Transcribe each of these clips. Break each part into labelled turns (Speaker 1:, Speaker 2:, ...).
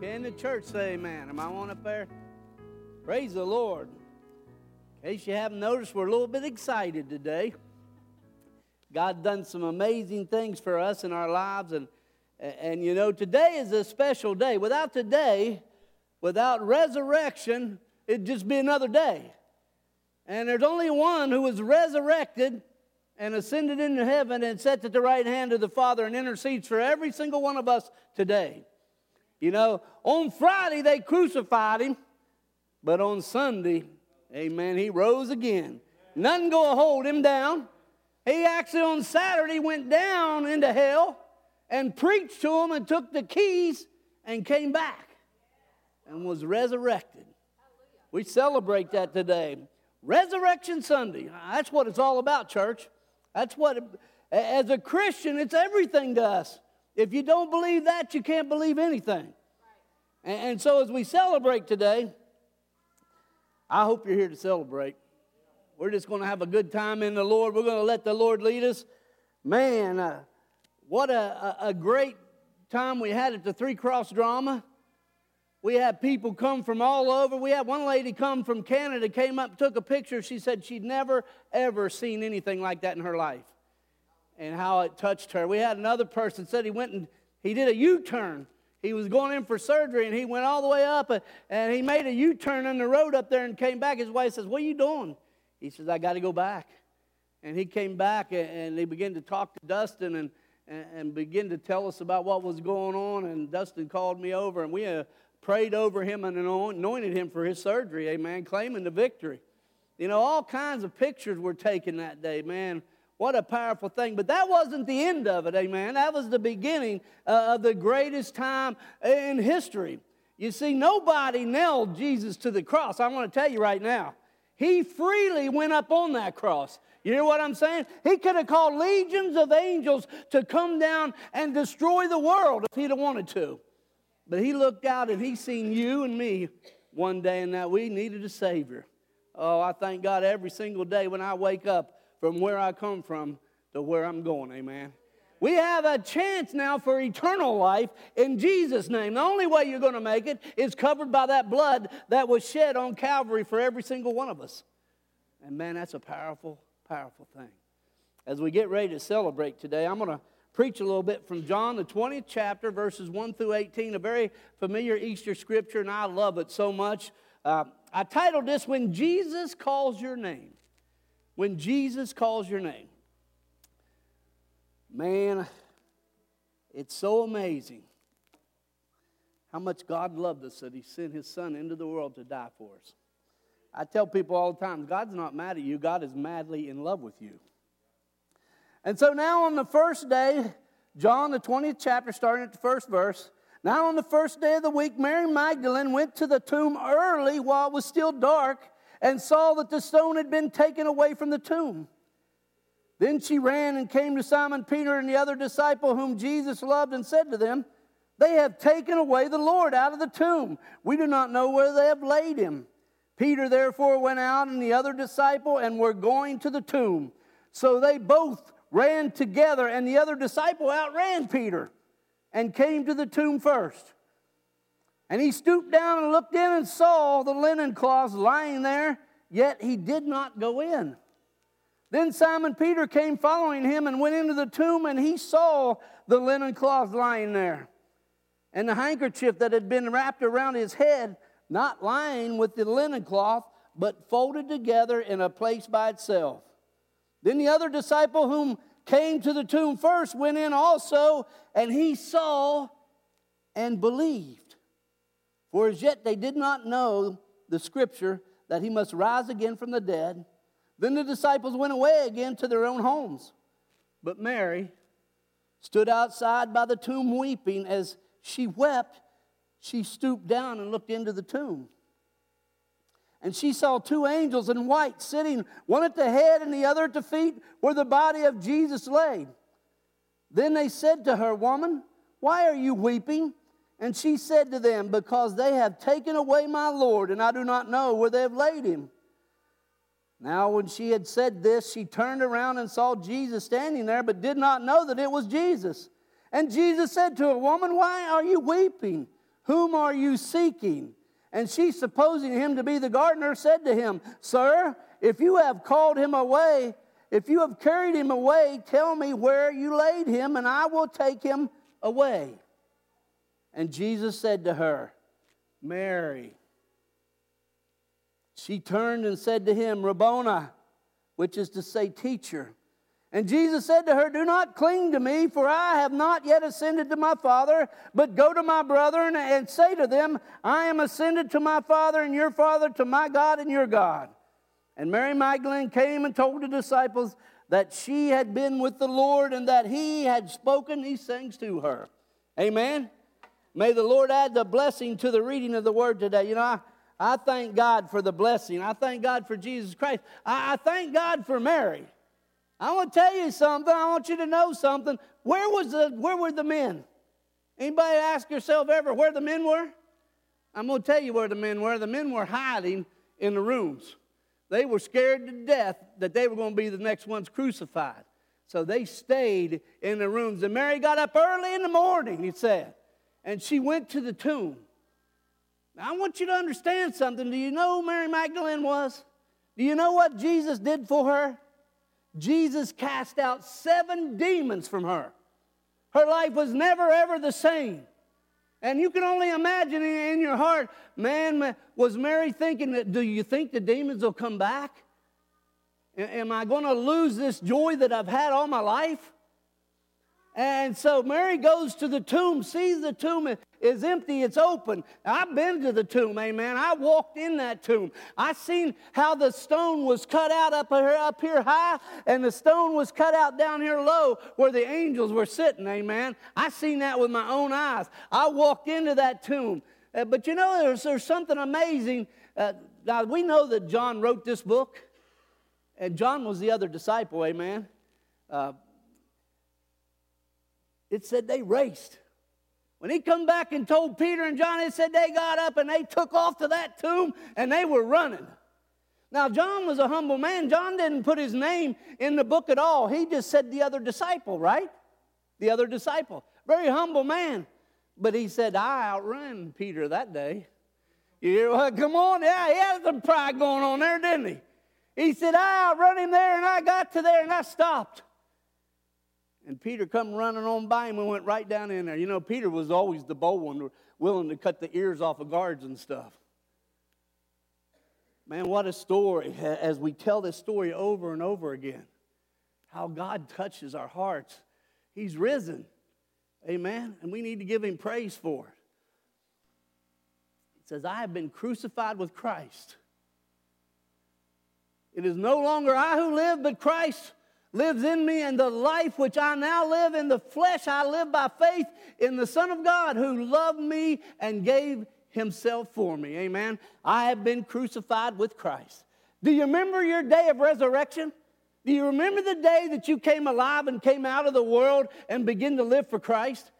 Speaker 1: Can the church say amen? Am I on up there? Praise the Lord. In case you haven't noticed, we're a little bit excited today. God done some amazing things for us in our lives, and and you know today is a special day. Without today, without resurrection, it'd just be another day. And there's only one who was resurrected and ascended into heaven and sat at the right hand of the Father and intercedes for every single one of us today. You know, on Friday they crucified him, but on Sunday, amen, he rose again. Nothing to hold him down. He actually on Saturday went down into hell and preached to them and took the keys and came back and was resurrected. We celebrate that today. Resurrection Sunday. That's what it's all about, church. That's what, as a Christian, it's everything to us. If you don't believe that, you can't believe anything. And, and so, as we celebrate today, I hope you're here to celebrate. We're just going to have a good time in the Lord. We're going to let the Lord lead us. Man, uh, what a, a, a great time we had at the Three Cross Drama. We had people come from all over. We had one lady come from Canada, came up, took a picture. She said she'd never, ever seen anything like that in her life and how it touched her. We had another person said he went and he did a U turn. He was going in for surgery and he went all the way up and he made a U turn in the road up there and came back. His wife says, What are you doing? He says, I got to go back. And he came back and they began to talk to Dustin and, and begin to tell us about what was going on. And Dustin called me over and we uh, prayed over him and anointed him for his surgery, amen, claiming the victory. You know, all kinds of pictures were taken that day, man. What a powerful thing. But that wasn't the end of it, amen. That was the beginning uh, of the greatest time in history. You see, nobody nailed Jesus to the cross. I want to tell you right now. He freely went up on that cross. You hear what I'm saying? He could have called legions of angels to come down and destroy the world if he'd have wanted to. But he looked out and he seen you and me one day and that we needed a Savior. Oh, I thank God every single day when I wake up from where I come from to where I'm going. Amen. We have a chance now for eternal life in Jesus' name. The only way you're going to make it is covered by that blood that was shed on Calvary for every single one of us. And man, that's a powerful, powerful thing. As we get ready to celebrate today, I'm going to preach a little bit from John, the 20th chapter, verses 1 through 18, a very familiar Easter scripture, and I love it so much. Uh, I titled this, When Jesus Calls Your Name when Jesus calls your name. Man, it's so amazing how much God loved us that He sent His Son into the world to die for us. I tell people all the time God's not mad at you, God is madly in love with you. And so now on the first day, John, the 20th chapter, starting at the first verse. Now on the first day of the week, Mary Magdalene went to the tomb early while it was still dark and saw that the stone had been taken away from the tomb. Then she ran and came to Simon Peter and the other disciple whom Jesus loved and said to them, They have taken away the Lord out of the tomb. We do not know where they have laid him. Peter therefore went out and the other disciple and were going to the tomb. So they both ran together, and the other disciple outran Peter and came to the tomb first. And he stooped down and looked in and saw the linen cloths lying there, yet he did not go in. Then Simon Peter came following him and went into the tomb, and he saw the linen cloths lying there, and the handkerchief that had been wrapped around his head, not lying with the linen cloth, but folded together in a place by itself. Then the other disciple whom came to the tomb first went in also, and he saw and believed. For as yet they did not know the scripture that he must rise again from the dead. Then the disciples went away again to their own homes. But Mary stood outside by the tomb weeping. As she wept, she stooped down and looked into the tomb. And she saw two angels in white sitting, one at the head and the other at the feet, where the body of Jesus lay. Then they said to her, Woman, why are you weeping? And she said to them, Because they have taken away my Lord, and I do not know where they have laid him. Now, when she had said this, she turned around and saw Jesus standing there, but did not know that it was Jesus. And Jesus said to her, Woman, why are you weeping? Whom are you seeking? And she, supposing him to be the gardener, said to him, Sir, if you have called him away, if you have carried him away, tell me where you laid him, and I will take him away. And Jesus said to her, Mary. She turned and said to him, Rabboni, which is to say, teacher. And Jesus said to her, Do not cling to me, for I have not yet ascended to my Father, but go to my brethren and say to them, I am ascended to my Father and your Father, to my God and your God. And Mary Magdalene came and told the disciples that she had been with the Lord and that he had spoken these things to her. Amen. May the Lord add the blessing to the reading of the word today. You know, I, I thank God for the blessing. I thank God for Jesus Christ. I, I thank God for Mary. I want to tell you something. I want you to know something. Where was the where were the men? Anybody ask yourself ever where the men were? I'm going to tell you where the men were. The men were hiding in the rooms. They were scared to death that they were going to be the next ones crucified. So they stayed in the rooms. And Mary got up early in the morning, he said, and she went to the tomb. Now, I want you to understand something. Do you know who Mary Magdalene was? Do you know what Jesus did for her? Jesus cast out seven demons from her. Her life was never, ever the same. And you can only imagine in your heart, man, was Mary thinking that, do you think the demons will come back? Am I going to lose this joy that I've had all my life? And so Mary goes to the tomb, sees the tomb is empty, it's open. I've been to the tomb, amen. I walked in that tomb. I seen how the stone was cut out up here, up here high, and the stone was cut out down here low where the angels were sitting, amen. I seen that with my own eyes. I walked into that tomb. Uh, but you know, there's, there's something amazing. Uh, now, we know that John wrote this book, and John was the other disciple, amen. Uh, it said they raced. When he come back and told Peter and John, it said they got up and they took off to that tomb and they were running. Now, John was a humble man. John didn't put his name in the book at all. He just said the other disciple, right? The other disciple. Very humble man. But he said, I outrun Peter that day. You hear, well, come on. Yeah, he had some pride going on there, didn't he? He said, I outrun him there and I got to there and I stopped. And Peter come running on by and went right down in there. You know, Peter was always the bold one, willing to cut the ears off of guards and stuff. Man, what a story as we tell this story over and over again. How God touches our hearts. He's risen. Amen. And we need to give him praise for it. It says, I have been crucified with Christ. It is no longer I who live, but Christ lives in me, and the life which I now live in the flesh, I live by faith in the Son of God who loved me and gave himself for me. Amen. I have been crucified with Christ. Do you remember your day of resurrection? Do you remember the day that you came alive and came out of the world and began to live for Christ?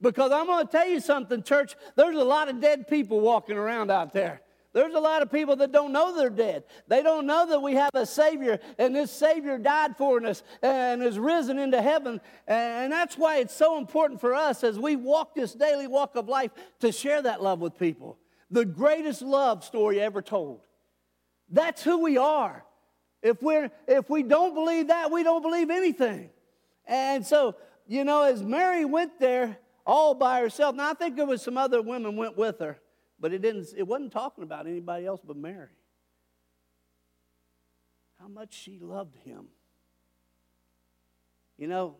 Speaker 1: Because I'm going to tell you something, church. There's a lot of dead people walking around out there. There's a lot of people that don't know they're dead. They don't know that we have a Savior, and this Savior died for us and is risen into heaven. And that's why it's so important for us as we walk this daily walk of life to share that love with people. The greatest love story ever told. That's who we are. If, we're, if we don't believe that, we don't believe anything. And so, you know, as Mary went there all by herself, now I think there was some other women went with her. But it didn't it wasn't talking about anybody else but Mary. How much she loved him. You know,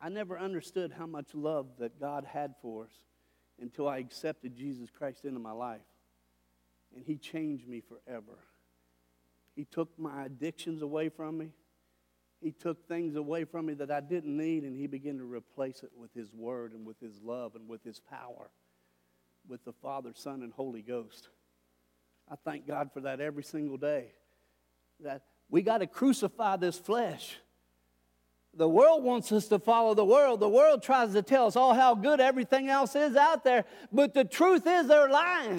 Speaker 1: I never understood how much love that God had for us until I accepted Jesus Christ into my life. And he changed me forever. He took my addictions away from me. He took things away from me that I didn't need, and he began to replace it with his word and with his love and with his power with the Father, Son, and Holy Ghost. I thank God for that every single day. That we got to crucify this flesh. The world wants us to follow the world. The world tries to tell us all how good everything else is out there, but the truth is they're lying.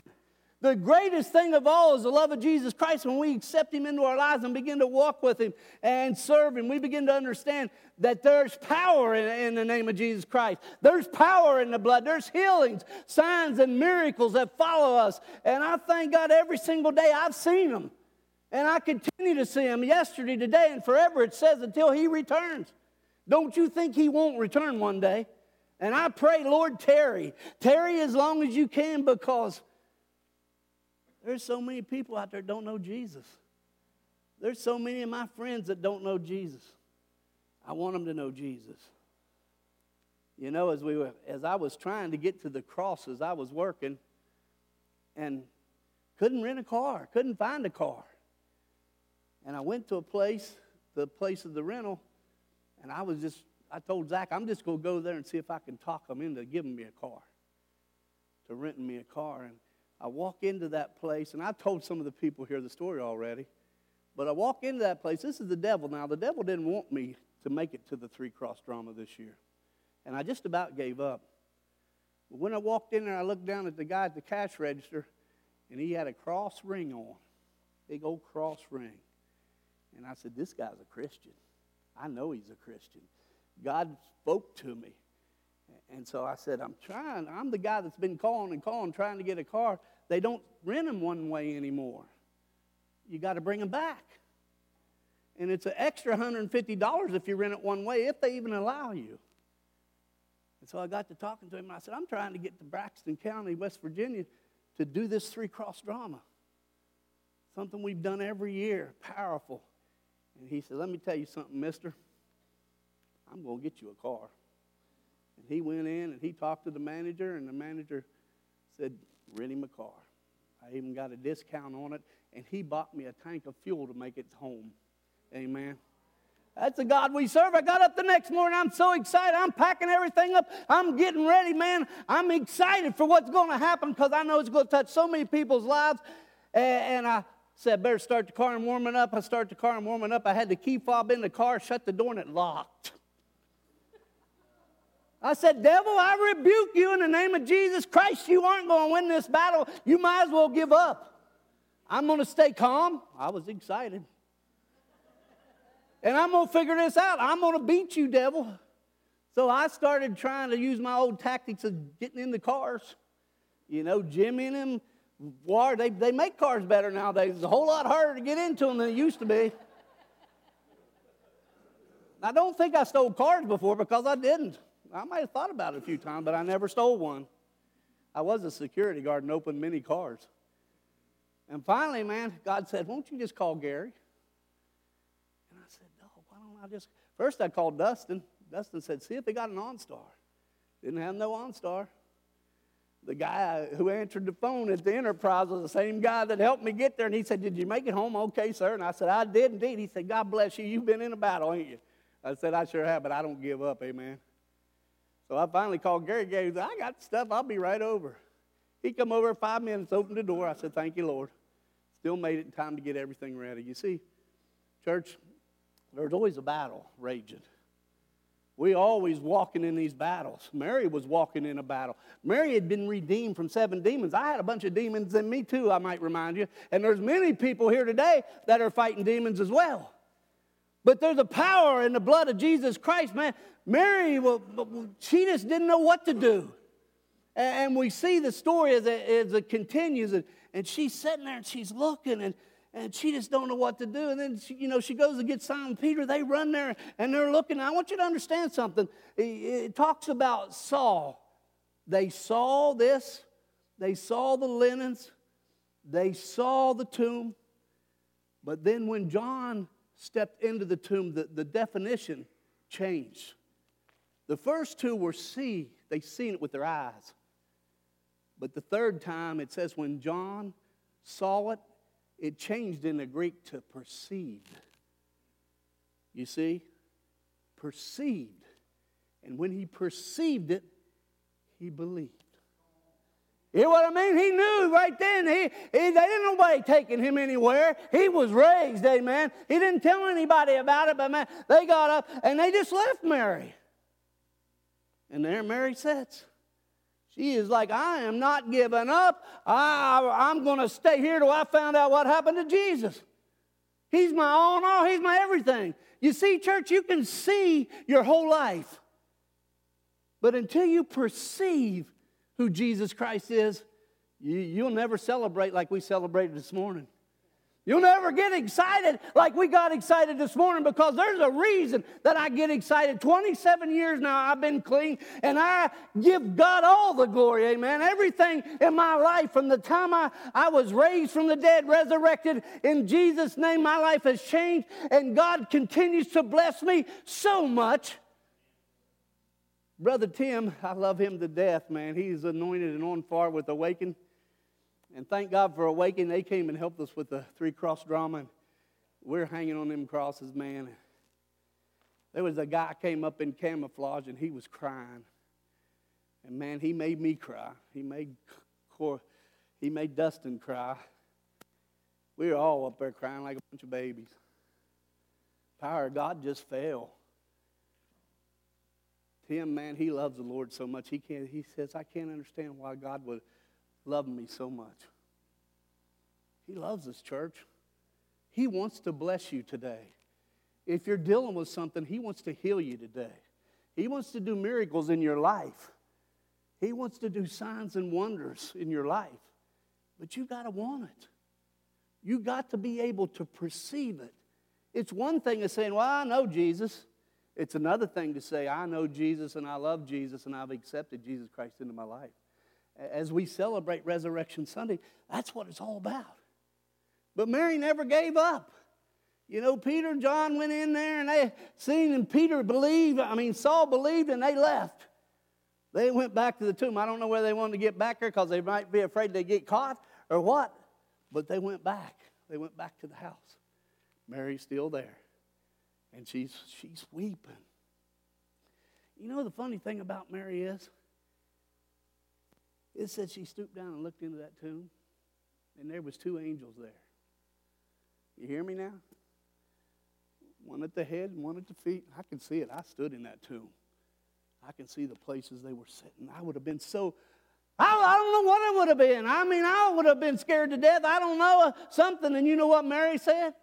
Speaker 1: The greatest thing of all is the love of Jesus Christ. When we accept Him into our lives and begin to walk with Him and serve Him, we begin to understand that there's power in, in, the name of Jesus Christ. There's power in the blood. There's healings, signs, and miracles that follow us. And I thank God every single day I've seen them. And I continue to see them yesterday, today, and forever. It says until He returns. Don't you think He won't return one day? And I pray, Lord, tarry. Tarry as long as you can because there's so many people out there don't know Jesus. There's so many of my friends that don't know Jesus. I want them to know Jesus. You know, as we were, as I was trying to get to the crosses, I was working and couldn't rent a car, couldn't find a car. And I went to a place, the place of the rental, and I was just, I told Zach, I'm just going to go there and see if I can talk them into giving me a car, to renting me a car. And I walk into that place, and I told some of the people here the story already, but I walk into that place. This is the devil now. The devil didn't want me to make it to the three cross drama this year, and I just about gave up. But when I walked in there, I looked down at the guy at the cash register, and he had a cross ring on, big old cross ring. And I said, This guy's a Christian. I know he's a Christian. God spoke to me. And so I said, I'm trying. I'm the guy that's been calling and calling, trying to get a car. They don't rent them one way anymore. You got to bring them back. And it's an extra $150 if you rent it one way, if they even allow you. And so I got to talking to him, and I said, I'm trying to get to Braxton County, West Virginia, to do this three cross drama. Something we've done every year, powerful. And he said, Let me tell you something, mister. I'm going to get you a car. And he went in and he talked to the manager, and the manager said, Rent him a car. I even got a discount on it, and he bought me a tank of fuel to make it home. Amen. That's the God we serve. I got up the next morning. I'm so excited. I'm packing everything up. I'm getting ready, man. I'm excited for what's going to happen because I know it's going to touch so many people's lives. And I said, better start the car and warm it up. I start the car and warm it up. I had the key fob in the car, shut the door, and it locked. I said, Devil, I rebuke you in the name of Jesus Christ. You aren't going to win this battle. You might as well give up. I'm going to stay calm. I was excited. And I'm going to figure this out. I'm going to beat you, devil. So I started trying to use my old tactics of getting in the cars, you know, jimmying them. War, they, they make cars better nowadays. It's a whole lot harder to get into them than it used to be. I don't think I stole cars before because I didn't. I might have thought about it a few times, but I never stole one. I was a security guard and opened many cars. And finally, man, God said, Won't you just call Gary? And I said, No, why don't I just. First, I called Dustin. Dustin said, See if they got an OnStar. Didn't have no OnStar. The guy who answered the phone at the enterprise was the same guy that helped me get there. And he said, Did you make it home okay, sir? And I said, I did indeed. He said, God bless you. You've been in a battle, ain't you? I said, I sure have, but I don't give up, amen. So I finally called Gary. Gary said, I got stuff. I'll be right over. He come over five minutes, opened the door. I said, thank you, Lord. Still made it in time to get everything ready. You see, church, there's always a battle raging. We always walking in these battles. Mary was walking in a battle. Mary had been redeemed from seven demons. I had a bunch of demons in me too, I might remind you. And there's many people here today that are fighting demons as well. But there's a power in the blood of Jesus Christ, man. Mary, well, she just didn't know what to do. And we see the story as it, as it continues, and, and she's sitting there and she's looking, and, and she just don't know what to do. And then, she, you know, she goes to get Simon Peter. They run there, and they're looking. I want you to understand something. It, it talks about Saul. They saw this. They saw the linens. They saw the tomb. But then when John stepped into the tomb, the, the definition changed. The first two were see, they seen it with their eyes. But the third time it says when John saw it, it changed in the Greek to perceived. You see? Perceived. And when he perceived it, he believed. You know what I mean? He knew right then. He, he, they didn't nobody taking him anywhere. He was raised, amen. He didn't tell anybody about it, but man, they got up and they just left Mary. And there Mary sits. She is like, I am not giving up. I, I'm going to stay here till I find out what happened to Jesus. He's my all in all, He's my everything. You see, church, you can see your whole life. But until you perceive who Jesus Christ is, you, you'll never celebrate like we celebrated this morning. You'll never get excited like we got excited this morning because there's a reason that I get excited. 27 years now I've been clean and I give God all the glory, amen. Everything in my life from the time I, I was raised from the dead, resurrected in Jesus' name, my life has changed and God continues to bless me so much. Brother Tim, I love him to death, man. He's anointed and on fire with awakening. And thank God for Awakening. They came and helped us with the three cross drama. And we're hanging on them crosses, man. There was a guy came up in camouflage and he was crying. And man, he made me cry. He made he made Dustin cry. We were all up there crying like a bunch of babies. Power of God just fell. Tim, man, he loves the Lord so much. He can't. He says, I can't understand why God would loved me so much. He loves us, church. He wants to bless you today. If you're dealing with something, He wants to heal you today. He wants to do miracles in your life. He wants to do signs and wonders in your life. But you got to want it. You got to be able to perceive it. It's one thing to saying, Well, I know Jesus. It's another thing to say, I know Jesus and I love Jesus and I've accepted Jesus Christ into my life as we celebrate Resurrection Sunday, that's what it's all about. But Mary never gave up. You know, Peter and John went in there and they seen, and Peter believed. I mean, Saul believed and they left. They went back to the tomb. I don't know whether they wanted to get back there because they might be afraid they'd get caught or what, but they went back. They went back to the house. Mary's still there, and she's, she's weeping. You know, the funny thing about Mary is, it said she stooped down and looked into that tomb, and there was two angels there. You hear me now? One at the head and one at the feet. I can see it. I stood in that tomb. I can see the places they were sitting. I would have been so, I, I don't know what it would have been. I mean, I would have been scared to death. I don't know uh, something. And you know what Mary said?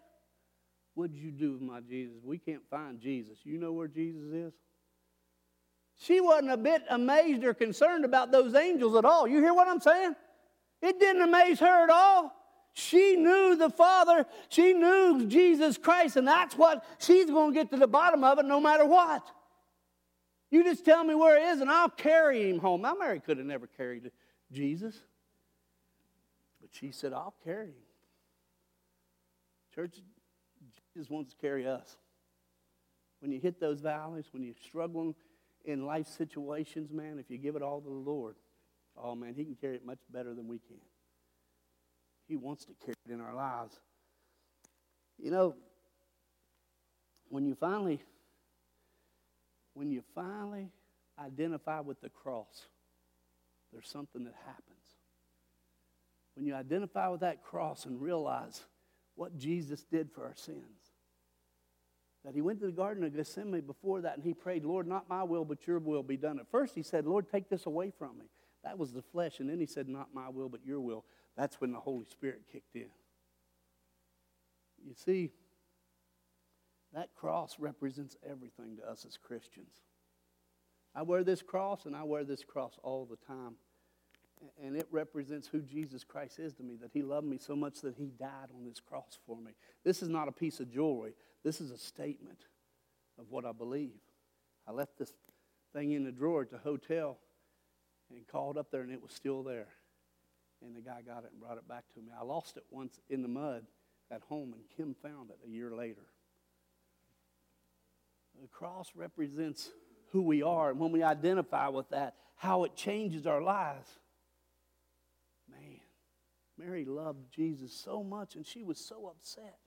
Speaker 1: What'd you do with my Jesus? We can't find Jesus. You know where Jesus is? She wasn't a bit amazed or concerned about those angels at all. You hear what I'm saying? It didn't amaze her at all. She knew the Father, she knew Jesus Christ, and that's what she's going to get to the bottom of it no matter what. You just tell me where he is, and I'll carry him home. Now, Mary could have never carried Jesus, but she said, I'll carry him. Church, Jesus wants to carry us. When you hit those valleys, when you're struggling, in life situations, man, if you give it all to the Lord, oh man, He can carry it much better than we can. He wants to carry it in our lives. You know, when you finally, when you finally identify with the cross, there's something that happens. When you identify with that cross and realize what Jesus did for our sins, that he went to the Garden of Gethsemane before that and he prayed, Lord, not my will, but your will be done. At first he said, Lord, take this away from me. That was the flesh. And then he said, Not my will, but your will. That's when the Holy Spirit kicked in. You see, that cross represents everything to us as Christians. I wear this cross and I wear this cross all the time. And it represents who Jesus Christ is to me, that He loved me so much that He died on this cross for me. This is not a piece of jewelry. This is a statement of what I believe. I left this thing in the drawer at the hotel and called up there, and it was still there. And the guy got it and brought it back to me. I lost it once in the mud at home, and Kim found it a year later. The cross represents who we are, and when we identify with that, how it changes our lives. Mary loved Jesus so much, and she was so upset.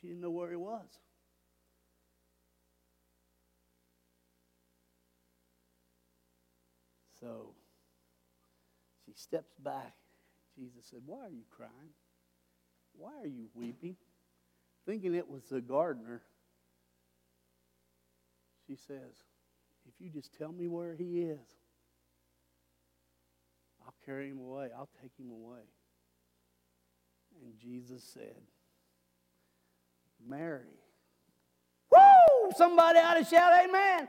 Speaker 1: She didn't know where he was. So she steps back. Jesus said, Why are you crying? Why are you weeping? Thinking it was the gardener, she says, if you just tell me where he is, carry him away. I'll take him away. And Jesus said, Mary. Woo! Somebody ought to shout amen.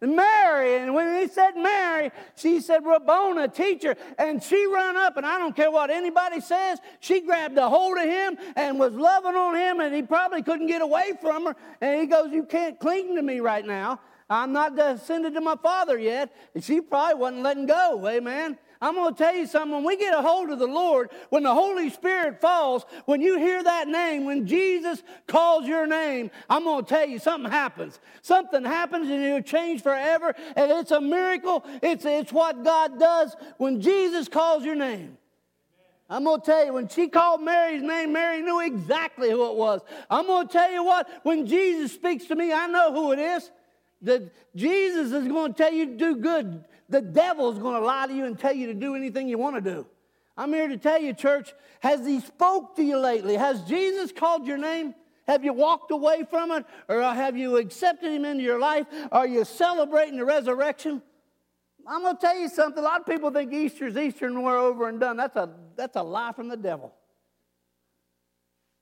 Speaker 1: Mary, and when he said Mary, she said Rabboni, teacher, and she ran up, and I don't care what anybody says, she grabbed a hold of him and was loving on him, and he probably couldn't get away from her. And he goes, You can't cling to me right now. I'm not descended to my father yet. And she probably wasn't letting go. Amen. I'm going to tell you something. When we get a hold of the Lord, when the Holy Spirit falls, when you hear that name, when Jesus calls your name, I'm going to tell you something happens. Something happens and you're changed forever. And it's a miracle. It's, it's what God does when Jesus calls your name. I'm going to tell you, when she called Mary's name, Mary knew exactly who it was. I'm going to tell you what, when Jesus speaks to me, I know who it is. That Jesus is going to tell you to do good. The devil's going to lie to you and tell you to do anything you want to do. I'm here to tell you, church, has he spoke to you lately? Has Jesus called your name? Have you walked away from it? Or have you accepted him into your life? Are you celebrating the resurrection? I'm going to tell you something. A lot of people think Easter's Easter and we're over and done. That's a, that's a lie from the devil.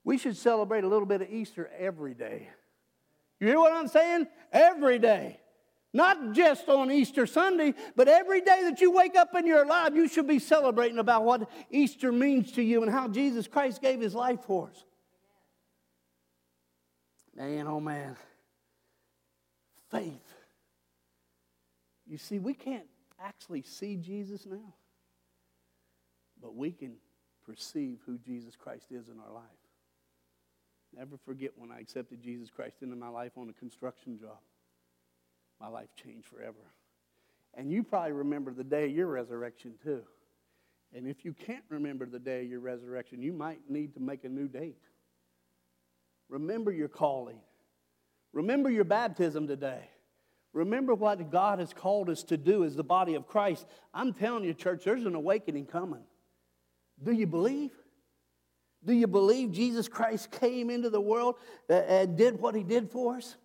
Speaker 1: We should celebrate a little bit of Easter every day. You hear what I'm saying? Every day. Not just on Easter Sunday, but every day that you wake up in your life, you should be celebrating about what Easter means to you and how Jesus Christ gave his life for us. Man, oh man. Faith. You see, we can't actually see Jesus now, but we can perceive who Jesus Christ is in our life. Never forget when I accepted Jesus Christ into my life on a construction job. My life changed forever. And you probably remember the day of your resurrection too. And if you can't remember the day of your resurrection, you might need to make a new date. Remember your calling. Remember your baptism today. Remember what God has called us to do as the body of Christ. I'm telling you, church, there's an awakening coming. Do you believe? Do you believe Jesus Christ came into the world uh, and did what he did for us?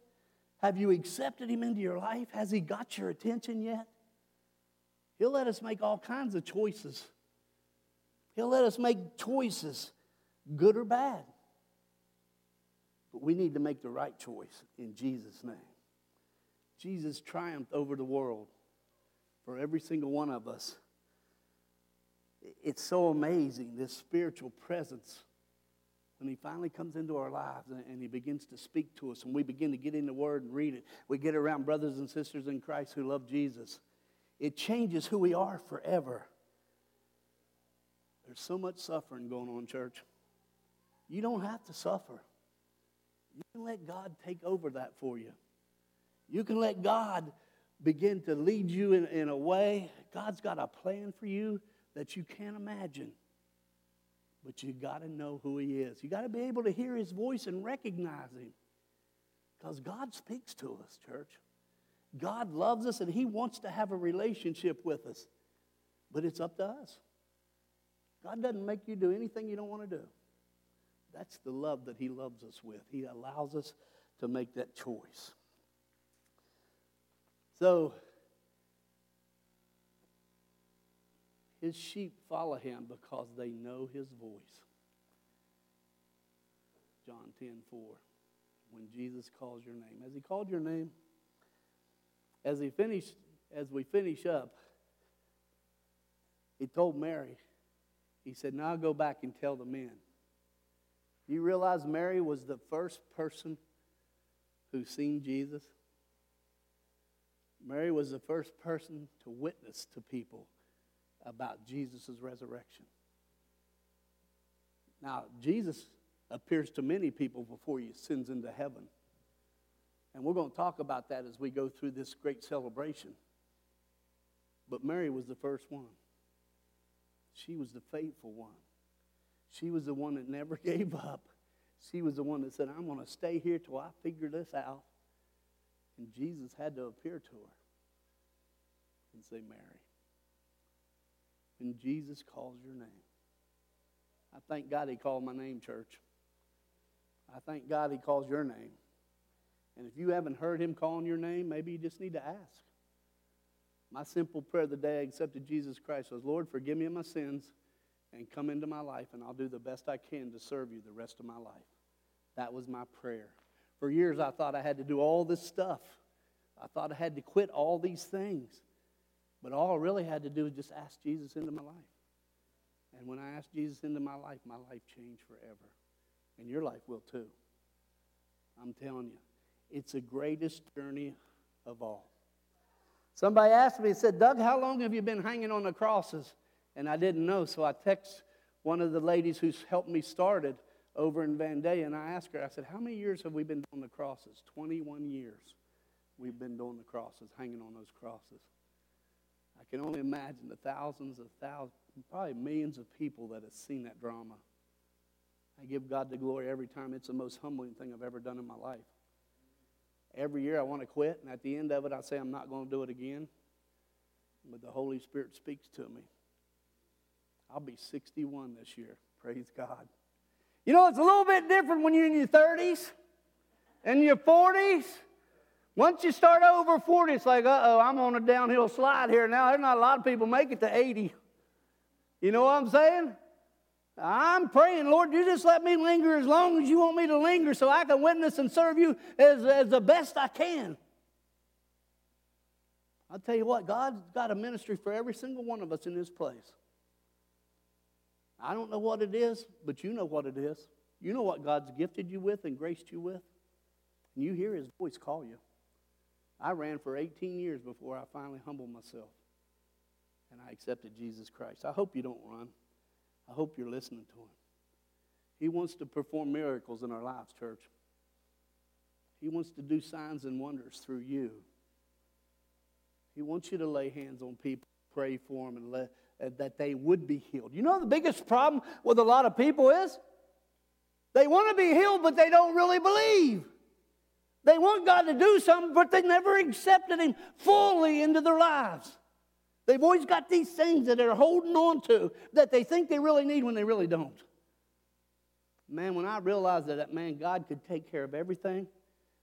Speaker 1: Have you accepted him into your life? Has he got your attention yet? He'll let us make all kinds of choices. He'll let us make choices, good or bad. But we need to make the right choice in Jesus' name. Jesus triumphed over the world for every single one of us. It's so amazing, this spiritual presence when he finally comes into our lives and he begins to speak to us. And we begin to get in the word and read it. We get around brothers and sisters in christ who love jesus. It changes who we are forever. There's so much suffering going on church. You don't have to suffer. You can let god take over that for you. You can let god begin to lead you in, in a way. God's got a plan for you that you can't imagine but you got to know who He is. You got to be able to hear His voice and recognize Him. Because God speaks to us, church. God loves us and He wants to have a relationship with us. But it's up to us. God doesn't make you do anything you don't want to do. That's the love that He loves us with. He allows us to make that choice. So, His sheep follow him because they know his voice. John 10 4. When Jesus calls your name. As he called your name, as he finished, as we finish up, he told Mary, he said, Now go back and tell the men. You realize Mary was the first person who seen Jesus? Mary was the first person to witness to people about Jesus' resurrection. Now, Jesus appears to many people before he ascends into heaven. And we're going to talk about that as we go through this great celebration. But Mary was the first one. She was the faithful one. She was the one that never gave up. She was the one that said, I'm going to stay here till I figure this out. And Jesus had to appear to her and say, Mary when Jesus calls your name. I thank God he called my name, church. I thank God he calls your name. And if you haven't heard him calling your name, maybe you just need to ask. My simple prayer the day I accepted Jesus Christ was, Lord, forgive me of my sins and come into my life, and I'll do the best I can to serve you the rest of my life. That was my prayer. For years, I thought I had to do all this stuff. I thought I had to quit all these things. But all I really had to do was just ask Jesus into my life. And when I asked Jesus into my life, my life changed forever. And your life will too. I'm telling you, it's the greatest journey of all. Somebody asked me, said, Doug, how long have you been hanging on the crosses? And I didn't know, so I texted one of the ladies who's helped me started over in Vandalia, and I asked her, I said, How many years have we been doing the crosses? 21 years we've been doing the crosses, hanging on those crosses. I can only imagine the thousands of thousands, probably millions of people that have seen that drama. I give God the glory every time. It's the most humbling thing I've ever done in my life. Every year I want to quit, and at the end of it, I say I'm not going to do it again. But the Holy Spirit speaks to me. I'll be 61 this year. Praise God. You know, it's a little bit different when you're in your 30s and your 40s. Once you start over 40, it's like, uh oh, I'm on a downhill slide here now. There's not a lot of people make it to 80. You know what I'm saying? I'm praying, Lord, you just let me linger as long as you want me to linger so I can witness and serve you as, as the best I can. I'll tell you what, God's got a ministry for every single one of us in this place. I don't know what it is, but you know what it is. You know what God's gifted you with and graced you with. And you hear his voice call you. I ran for 18 years before I finally humbled myself and I accepted Jesus Christ. I hope you don't run. I hope you're listening to him. He wants to perform miracles in our lives, church. He wants to do signs and wonders through you. He wants you to lay hands on people, pray for them, and let, uh, that they would be healed. You know the biggest problem with a lot of people is? They want to be healed, but they don't really believe. They want God to do something, but they never accepted Him fully into their lives. They've always got these things that they're holding on to that they think they really need when they really don't. Man, when I realized that, that man, God could take care of everything,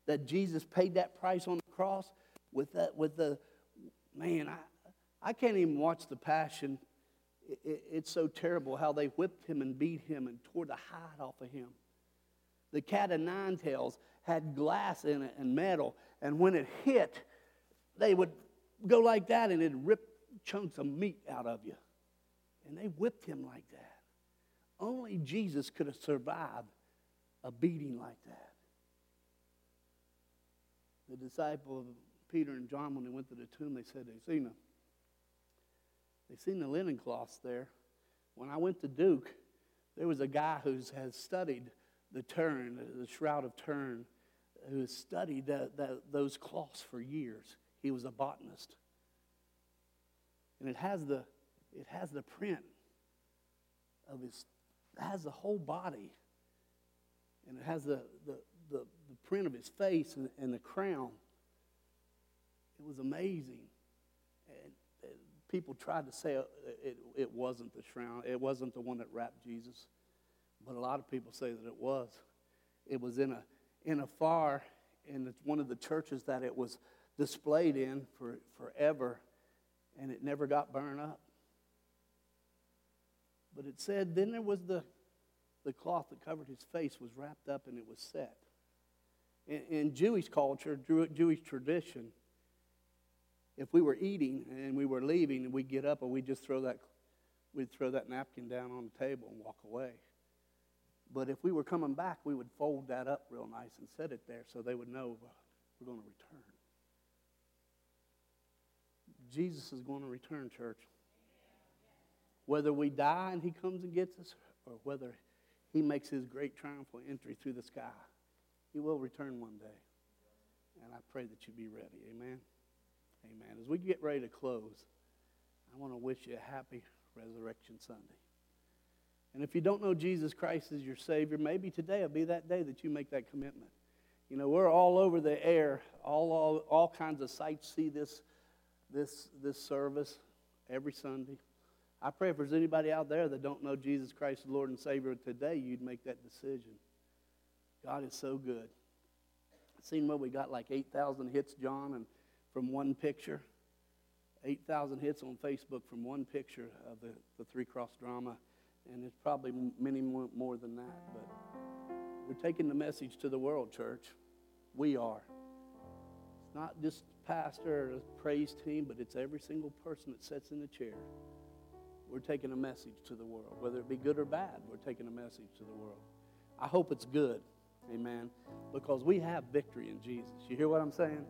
Speaker 1: that Jesus paid that price on the cross with that, with the, man, I, I can't even watch the passion. It, it, it's so terrible how they whipped him and beat him and tore the hide off of him. The cat of nine tails had glass in it and metal, and when it hit, they would go like that and it'd rip chunks of meat out of you. And they whipped him like that. Only Jesus could have survived a beating like that. The disciple of Peter and John, when they went to the tomb, they said they seen a, they seen the linen cloths there. When I went to Duke, there was a guy who has studied the Turin, the Shroud of Turin, who studied that, those cloths for years. He was a botanist. And it has the, it has the print of his, it has the whole body. And it has the, the, the, the print of his face and, and the crown. It was amazing. And, people tried to say it, it, it wasn't the shroud, it wasn't the one that wrapped Jesus. But a lot of people say that it was. It was in a, in a far, in one of the churches that it was displayed in for forever and it never got burned up. But it said, then there was the, the cloth that covered his face was wrapped up and it was set. In, in Jewish culture, Jewish tradition, if we were eating and we were leaving and we'd get up and we'd just throw that, we'd throw that napkin down on the table and walk away. But if we were coming back, we would fold that up real nice and set it there so they would know uh, we're going to return. Jesus is going to return, church. Whether we die and he comes and gets us, or whether he makes his great triumphal entry through the sky, he will return one day. And I pray that you be ready. Amen. Amen. As we get ready to close, I want to wish you a happy Resurrection Sunday. And if you don't know Jesus Christ as your Savior, maybe today will be that day that you make that commitment. You know, we're all over the air. All, all, all kinds of sites see this this, this service every Sunday. I pray if there's anybody out there that don't know Jesus Christ as Lord and Savior today, you'd make that decision. God is so good. I've Seen what we got like 8,000 hits, John, and from one picture. 8,000 hits on Facebook from one picture of the, the Three Cross drama, and it's probably many more, more than that. But we're taking the message to the world, church. We are. It's not just pastor or praise team, but it's every single person that sits in the chair. We're taking a message to the world. Whether it be good or bad, we're taking a message to the world. I hope it's good. Amen. Because we have victory in Jesus. You hear what I'm saying?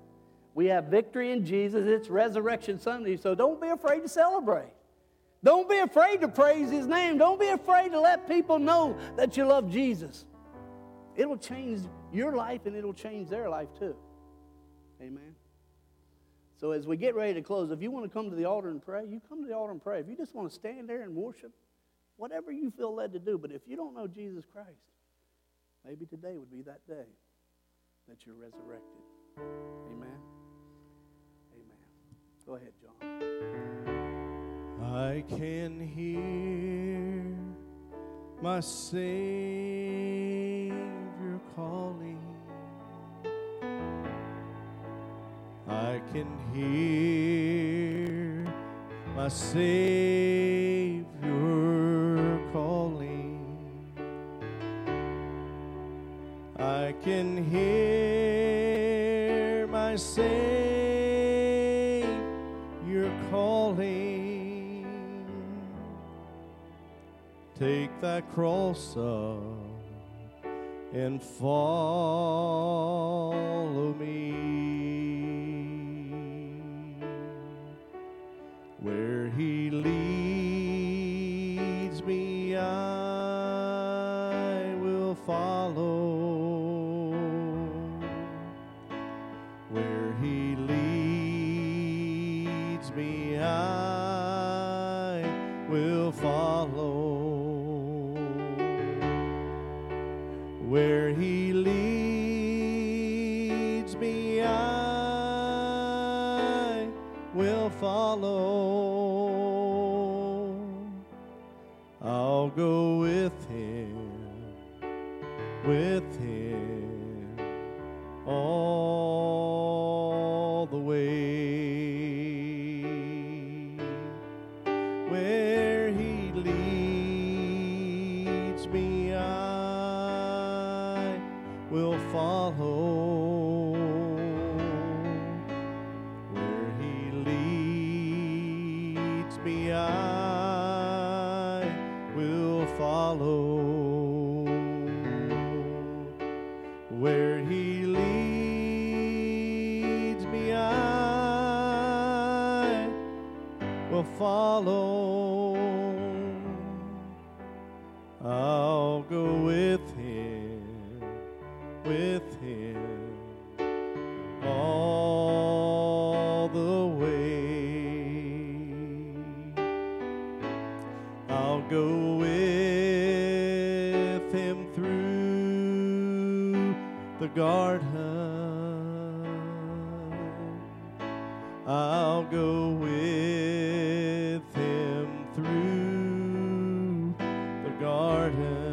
Speaker 1: We have victory in Jesus. It's Resurrection Sunday, so don't be afraid to celebrate. Don't be afraid to praise His name. Don't be afraid to let people know that you love Jesus. It'll change your life and it'll change their life too. Amen. So as we get ready to close, if you want to come to the altar and pray, you come to the altar and pray. If you just want to stand there and worship, whatever you feel led to do. But if you don't know Jesus Christ, maybe today would be that day that you're resurrected. Amen. Amen. Go ahead, John.
Speaker 2: I can hear my Savior calling. I can hear my Savior calling. I can hear That cross up and follow me. Garden.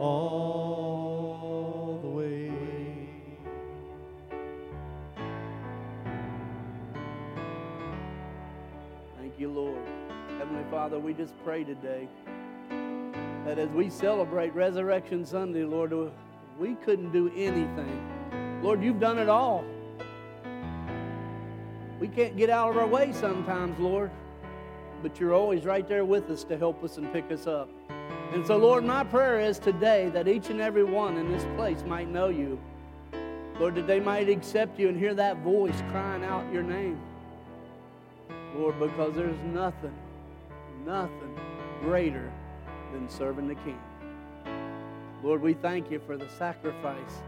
Speaker 2: All the way.
Speaker 1: Thank you, Lord. Heavenly Father, we just pray today that as we celebrate Resurrection Sunday, Lord, We couldn't do anything. Lord, you've done it all. We can't get out of our way sometimes, Lord, but you're always right there with us to help us and pick us up. And so, Lord, my prayer is today that each and every one in this place might know you. Lord, that they might accept you and hear that voice crying out your name. Lord, because there's nothing, nothing greater than serving the King. Lord, we thank you for the sacrifice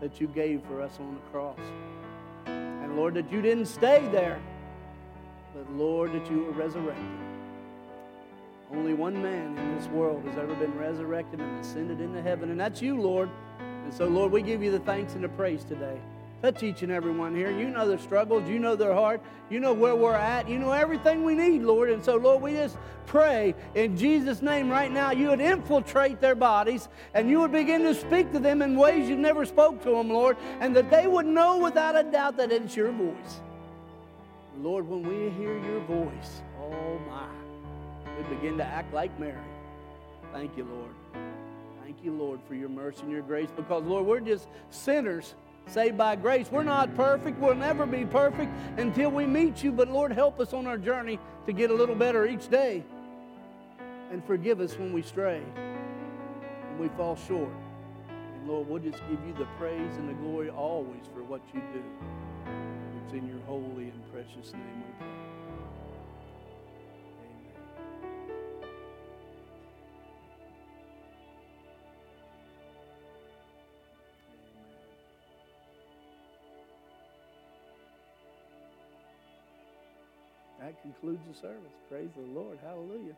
Speaker 1: that you gave for us on the cross. And Lord, that you didn't stay there, but Lord, that you were resurrected. Only one man in this world has ever been resurrected and ascended into heaven, and that's you, Lord. And so, Lord, we give you the thanks and the praise today. Touch each and every one here. You know their struggles. You know their heart. You know where we're at. You know everything we need, Lord. And so, Lord, we just pray in Jesus' name right now you would infiltrate their bodies and you would begin to speak to them in ways you've never spoke to them, Lord, and that they would know without a doubt that it's your voice. Lord, when we hear your voice, oh my, we begin to act like Mary. Thank you, Lord. Thank you, Lord, for your mercy and your grace because, Lord, we're just sinners saved by grace. We're not perfect. We'll never be perfect until we meet you. But Lord, help us on our journey to get a little better each day. And forgive us when we stray and we fall short. And Lord, we'll just give you the praise and the glory always for what you do. It's in your holy and precious name we pray. Concludes the service. Praise the Lord. Hallelujah.